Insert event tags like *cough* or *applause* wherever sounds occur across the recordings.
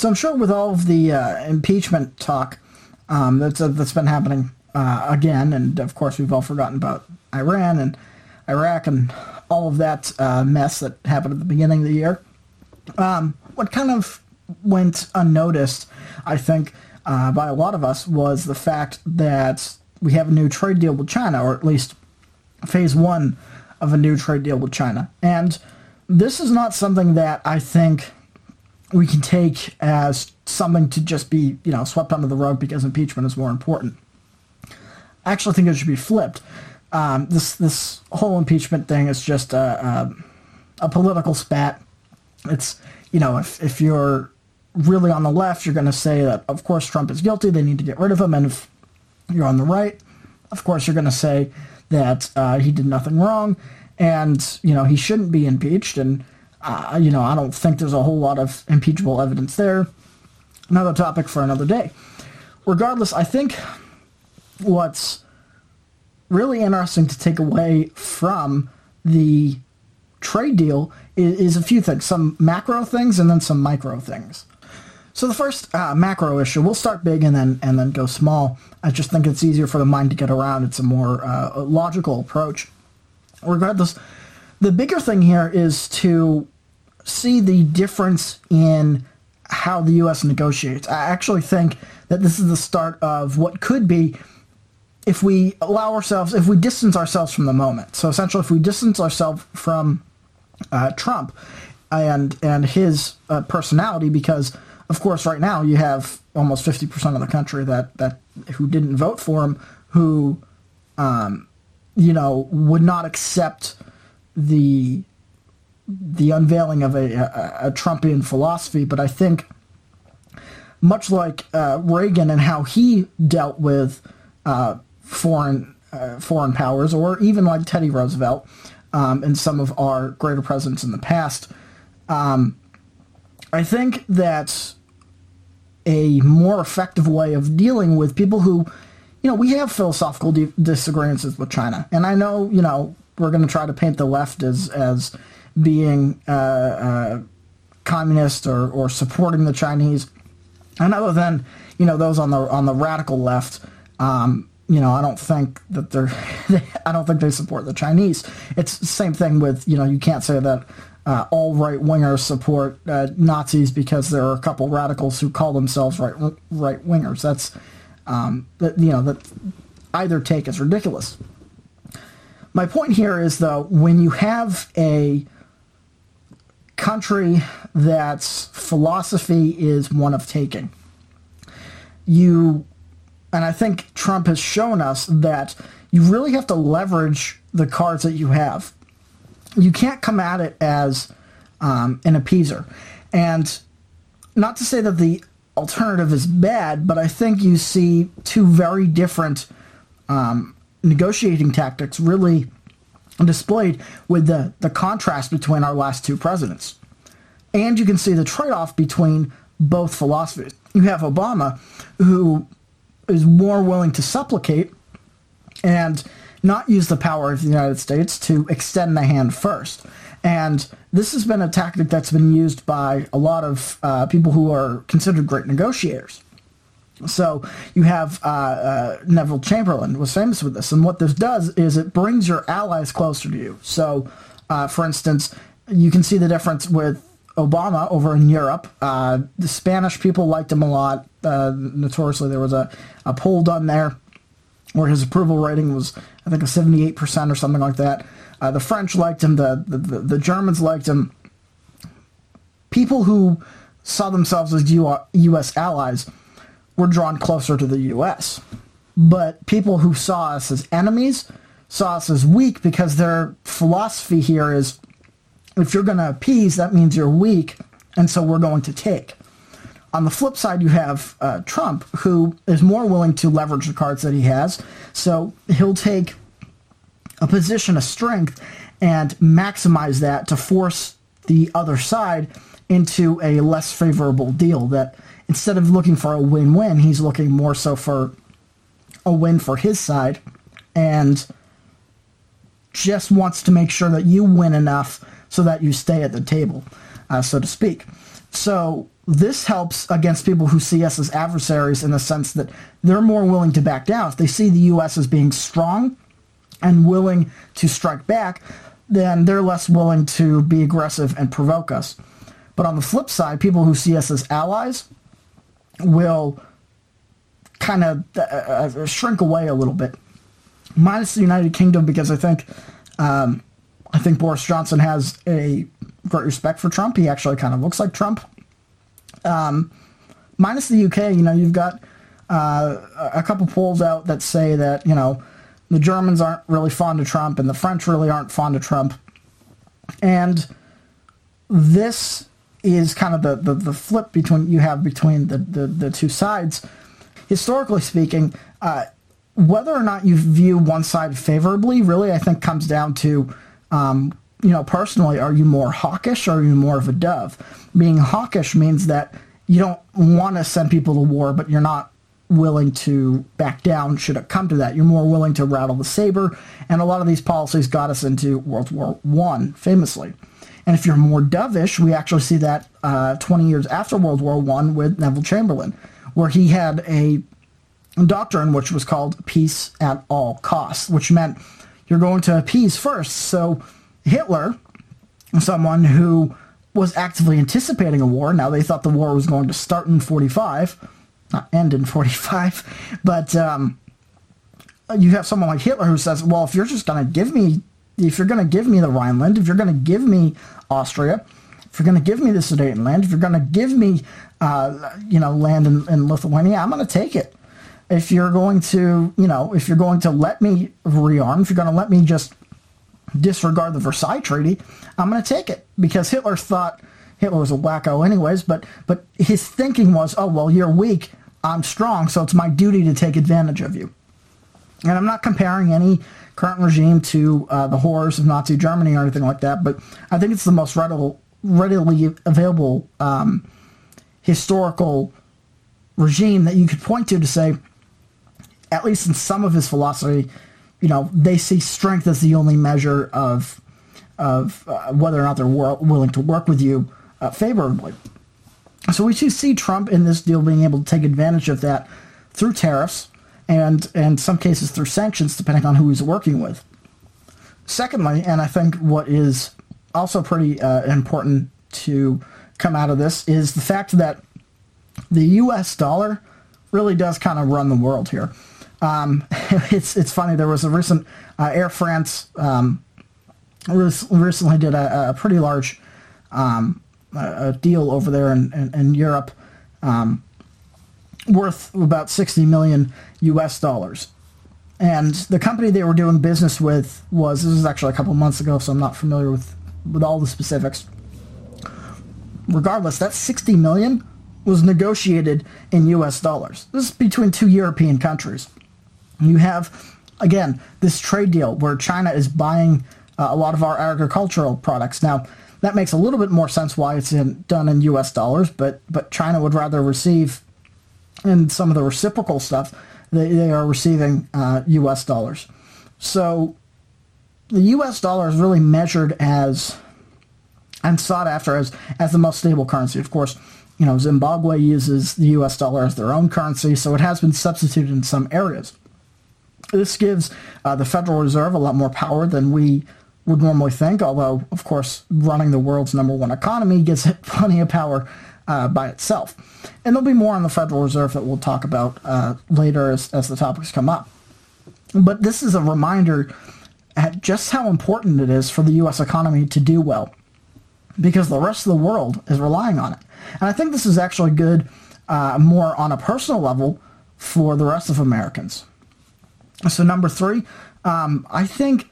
So I'm sure with all of the uh, impeachment talk um, that's uh, that's been happening uh, again, and of course we've all forgotten about Iran and Iraq and all of that uh, mess that happened at the beginning of the year. Um, what kind of went unnoticed, I think, uh, by a lot of us was the fact that we have a new trade deal with China, or at least phase one of a new trade deal with China. And this is not something that I think we can take as something to just be, you know, swept under the rug because impeachment is more important. I actually think it should be flipped. Um, this this whole impeachment thing is just a, a, a political spat. It's you know if if you're really on the left, you're going to say that of course Trump is guilty. They need to get rid of him, and if you're on the right, of course you're going to say that uh, he did nothing wrong, and you know he shouldn't be impeached. And uh, you know I don't think there's a whole lot of impeachable evidence there. Another topic for another day. Regardless, I think what's really interesting to take away from the trade deal is, is, a few things some macro things and then some micro things so the first uh, macro issue we'll start big and then and then go small i just think it's easier for the mind to get around it's a more uh, logical approach regardless the bigger thing here is to see the difference in how the us negotiates i actually think that this is the start of what could be if we allow ourselves, if we distance ourselves from the moment. So essentially, if we distance ourselves from uh, Trump and and his uh, personality, because of course, right now you have almost fifty percent of the country that that who didn't vote for him, who, um, you know, would not accept the the unveiling of a, a, a Trumpian philosophy. But I think, much like uh, Reagan and how he dealt with uh, foreign uh, foreign powers, or even like Teddy Roosevelt um, and some of our greater presidents in the past. Um, I think that a more effective way of dealing with people who, you know, we have philosophical di- disagreements with China, and I know, you know, we're going to try to paint the left as as being uh, uh, communist or, or supporting the Chinese, and other than you know those on the on the radical left. Um, you know, I don't think that they're, *laughs* I don't think they support the Chinese. It's the same thing with, you know, you can't say that uh, all right wingers support uh, Nazis because there are a couple radicals who call themselves right right wingers. That's, um, that, you know, that either take is ridiculous. My point here is though, when you have a country that's philosophy is one of taking, you and I think Trump has shown us that you really have to leverage the cards that you have. You can't come at it as um, an appeaser. And not to say that the alternative is bad, but I think you see two very different um, negotiating tactics really displayed with the, the contrast between our last two presidents. And you can see the trade off between both philosophies. You have Obama, who is more willing to supplicate and not use the power of the United States to extend the hand first. And this has been a tactic that's been used by a lot of uh, people who are considered great negotiators. So you have uh, uh, Neville Chamberlain was famous with this, and what this does is it brings your allies closer to you. So, uh, for instance, you can see the difference with Obama over in Europe. Uh, the Spanish people liked him a lot. Uh, notoriously, there was a, a poll done there where his approval rating was, I think, a 78% or something like that. Uh, the French liked him. The, the, the Germans liked him. People who saw themselves as U.S. allies were drawn closer to the U.S. But people who saw us as enemies saw us as weak because their philosophy here is if you're going to appease, that means you're weak, and so we're going to take. On the flip side, you have uh, Trump, who is more willing to leverage the cards that he has. So he'll take a position of strength and maximize that to force the other side into a less favorable deal. That instead of looking for a win win, he's looking more so for a win for his side and just wants to make sure that you win enough so that you stay at the table, uh, so to speak. So this helps against people who see us as adversaries in the sense that they're more willing to back down. If they see the U.S. as being strong and willing to strike back, then they're less willing to be aggressive and provoke us. But on the flip side, people who see us as allies will kind of uh, uh, shrink away a little bit, minus the United Kingdom, because I think um, I think Boris Johnson has a great respect for Trump. He actually kind of looks like Trump. Um, minus the UK, you know, you've got uh, a couple polls out that say that you know the Germans aren't really fond of Trump and the French really aren't fond of Trump, and this is kind of the, the, the flip between you have between the, the, the two sides. Historically speaking, uh, whether or not you view one side favorably really, I think, comes down to um, you know, personally, are you more hawkish or are you more of a dove? Being hawkish means that you don't want to send people to war, but you're not willing to back down should it come to that. You're more willing to rattle the saber, and a lot of these policies got us into World War One, famously. And if you're more dovish, we actually see that uh, 20 years after World War One with Neville Chamberlain, where he had a doctrine which was called peace at all costs, which meant you're going to appease first. So Hitler, someone who was actively anticipating a war. Now they thought the war was going to start in 45, not end in *laughs* 45, but um, you have someone like Hitler who says, "Well, if you're just going to give me, if you're going to give me the Rhineland, if you're going to give me Austria, if you're going to give me the Sudetenland, if you're going to give me, uh, you know, land in, in Lithuania, I'm going to take it." If you're going to, you know, if you're going to let me rearm, if you're going to let me just disregard the Versailles Treaty, I'm going to take it because Hitler thought Hitler was a wacko anyways, but but his thinking was, oh well, you're weak, I'm strong, so it's my duty to take advantage of you. And I'm not comparing any current regime to uh, the horrors of Nazi Germany or anything like that, but I think it's the most readily, available um, historical regime that you could point to to say, at least in some of his philosophy, you know, they see strength as the only measure of of uh, whether or not they're willing to work with you uh, favorably. So we see Trump in this deal being able to take advantage of that through tariffs and, in some cases, through sanctions, depending on who he's working with. Secondly, and I think what is also pretty uh, important to come out of this is the fact that the U.S. dollar really does kind of run the world here. Um, *laughs* it's it's funny. There was a recent uh, Air France um, recently did a, a pretty large um, a deal over there in, in, in Europe, um, worth about 60 million U.S. dollars. And the company they were doing business with was this was actually a couple months ago, so I'm not familiar with with all the specifics. Regardless, that 60 million was negotiated in U.S. dollars. This is between two European countries. You have, again, this trade deal where China is buying uh, a lot of our agricultural products. Now, that makes a little bit more sense why it's in, done in U.S. dollars, but but China would rather receive, in some of the reciprocal stuff, they, they are receiving uh, U.S. dollars. So the U.S. dollar is really measured as and sought after as as the most stable currency. Of course, you know Zimbabwe uses the U.S. dollar as their own currency, so it has been substituted in some areas. This gives uh, the Federal Reserve a lot more power than we would normally think, although, of course, running the world's number one economy gives it *laughs* plenty of power uh, by itself. And there'll be more on the Federal Reserve that we'll talk about uh, later as, as the topics come up. But this is a reminder at just how important it is for the U.S. economy to do well, because the rest of the world is relying on it. And I think this is actually good uh, more on a personal level for the rest of Americans. So number three, um, I think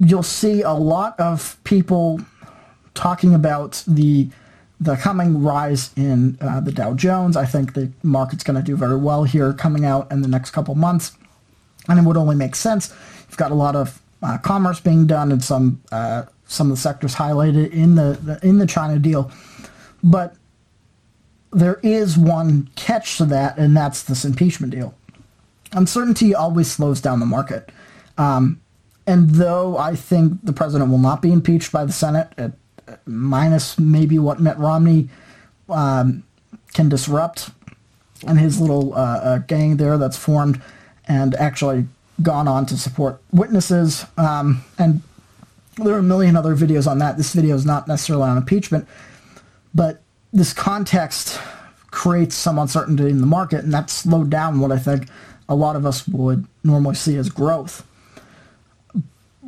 you'll see a lot of people talking about the the coming rise in uh, the Dow Jones. I think the market's going to do very well here coming out in the next couple months, and it would only make sense. You've got a lot of uh, commerce being done and some uh, some of the sectors highlighted in the, the in the China deal, but there is one catch to that, and that's this impeachment deal uncertainty always slows down the market. Um, and though I think the president will not be impeached by the Senate, at, minus maybe what Mitt Romney um, can disrupt, and his little uh, uh, gang there that's formed, and actually gone on to support witnesses. Um, and there are a million other videos on that. This video is not necessarily on impeachment, but this context creates some uncertainty in the market, and that slowed down what I think a lot of us would normally see as growth.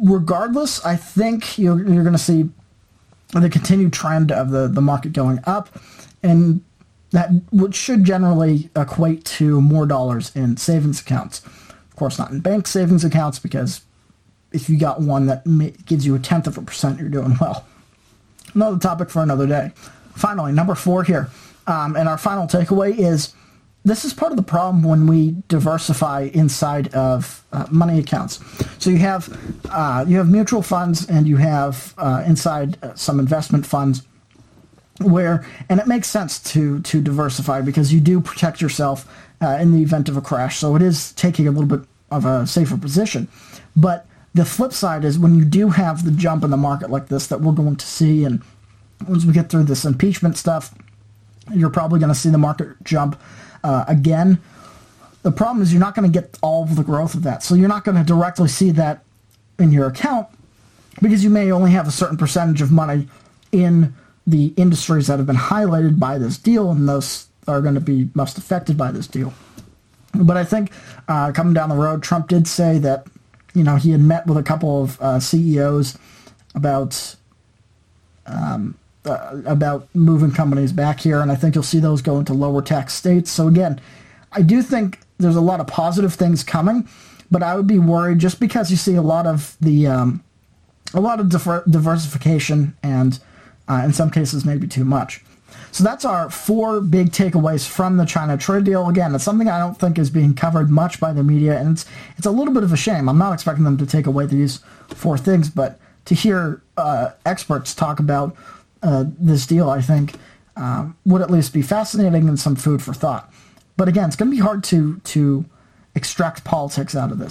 Regardless, I think you're, you're going to see the continued trend of the, the market going up, and that which should generally equate to more dollars in savings accounts. Of course, not in bank savings accounts because if you got one that gives you a tenth of a percent, you're doing well. Another topic for another day. Finally, number four here, um, and our final takeaway is this is part of the problem when we diversify inside of uh, money accounts. So you have uh, you have mutual funds and you have uh, inside uh, some investment funds where and it makes sense to to diversify because you do protect yourself uh, in the event of a crash. So it is taking a little bit of a safer position, but the flip side is when you do have the jump in the market like this that we're going to see, and once we get through this impeachment stuff, you're probably going to see the market jump uh, again. The problem is you're not going to get all of the growth of that. So you're not going to directly see that in your account because you may only have a certain percentage of money in the industries that have been highlighted by this deal, and those are going to be most affected by this deal. But I think uh, coming down the road, Trump did say that you know he had met with a couple of uh, CEOs about um, uh, about moving companies back here, and I think you'll see those go into lower tax states. So again, I do think there's a lot of positive things coming, but I would be worried just because you see a lot of the um, a lot of diver- diversification and uh, in some cases maybe too much. So that's our four big takeaways from the China trade deal. Again, it's something I don't think is being covered much by the media, and it's it's a little bit of a shame. I'm not expecting them to take away these four things, but to hear uh, experts talk about uh, this deal, I think, um, would at least be fascinating and some food for thought. But again, it's going to be hard to to extract politics out of this.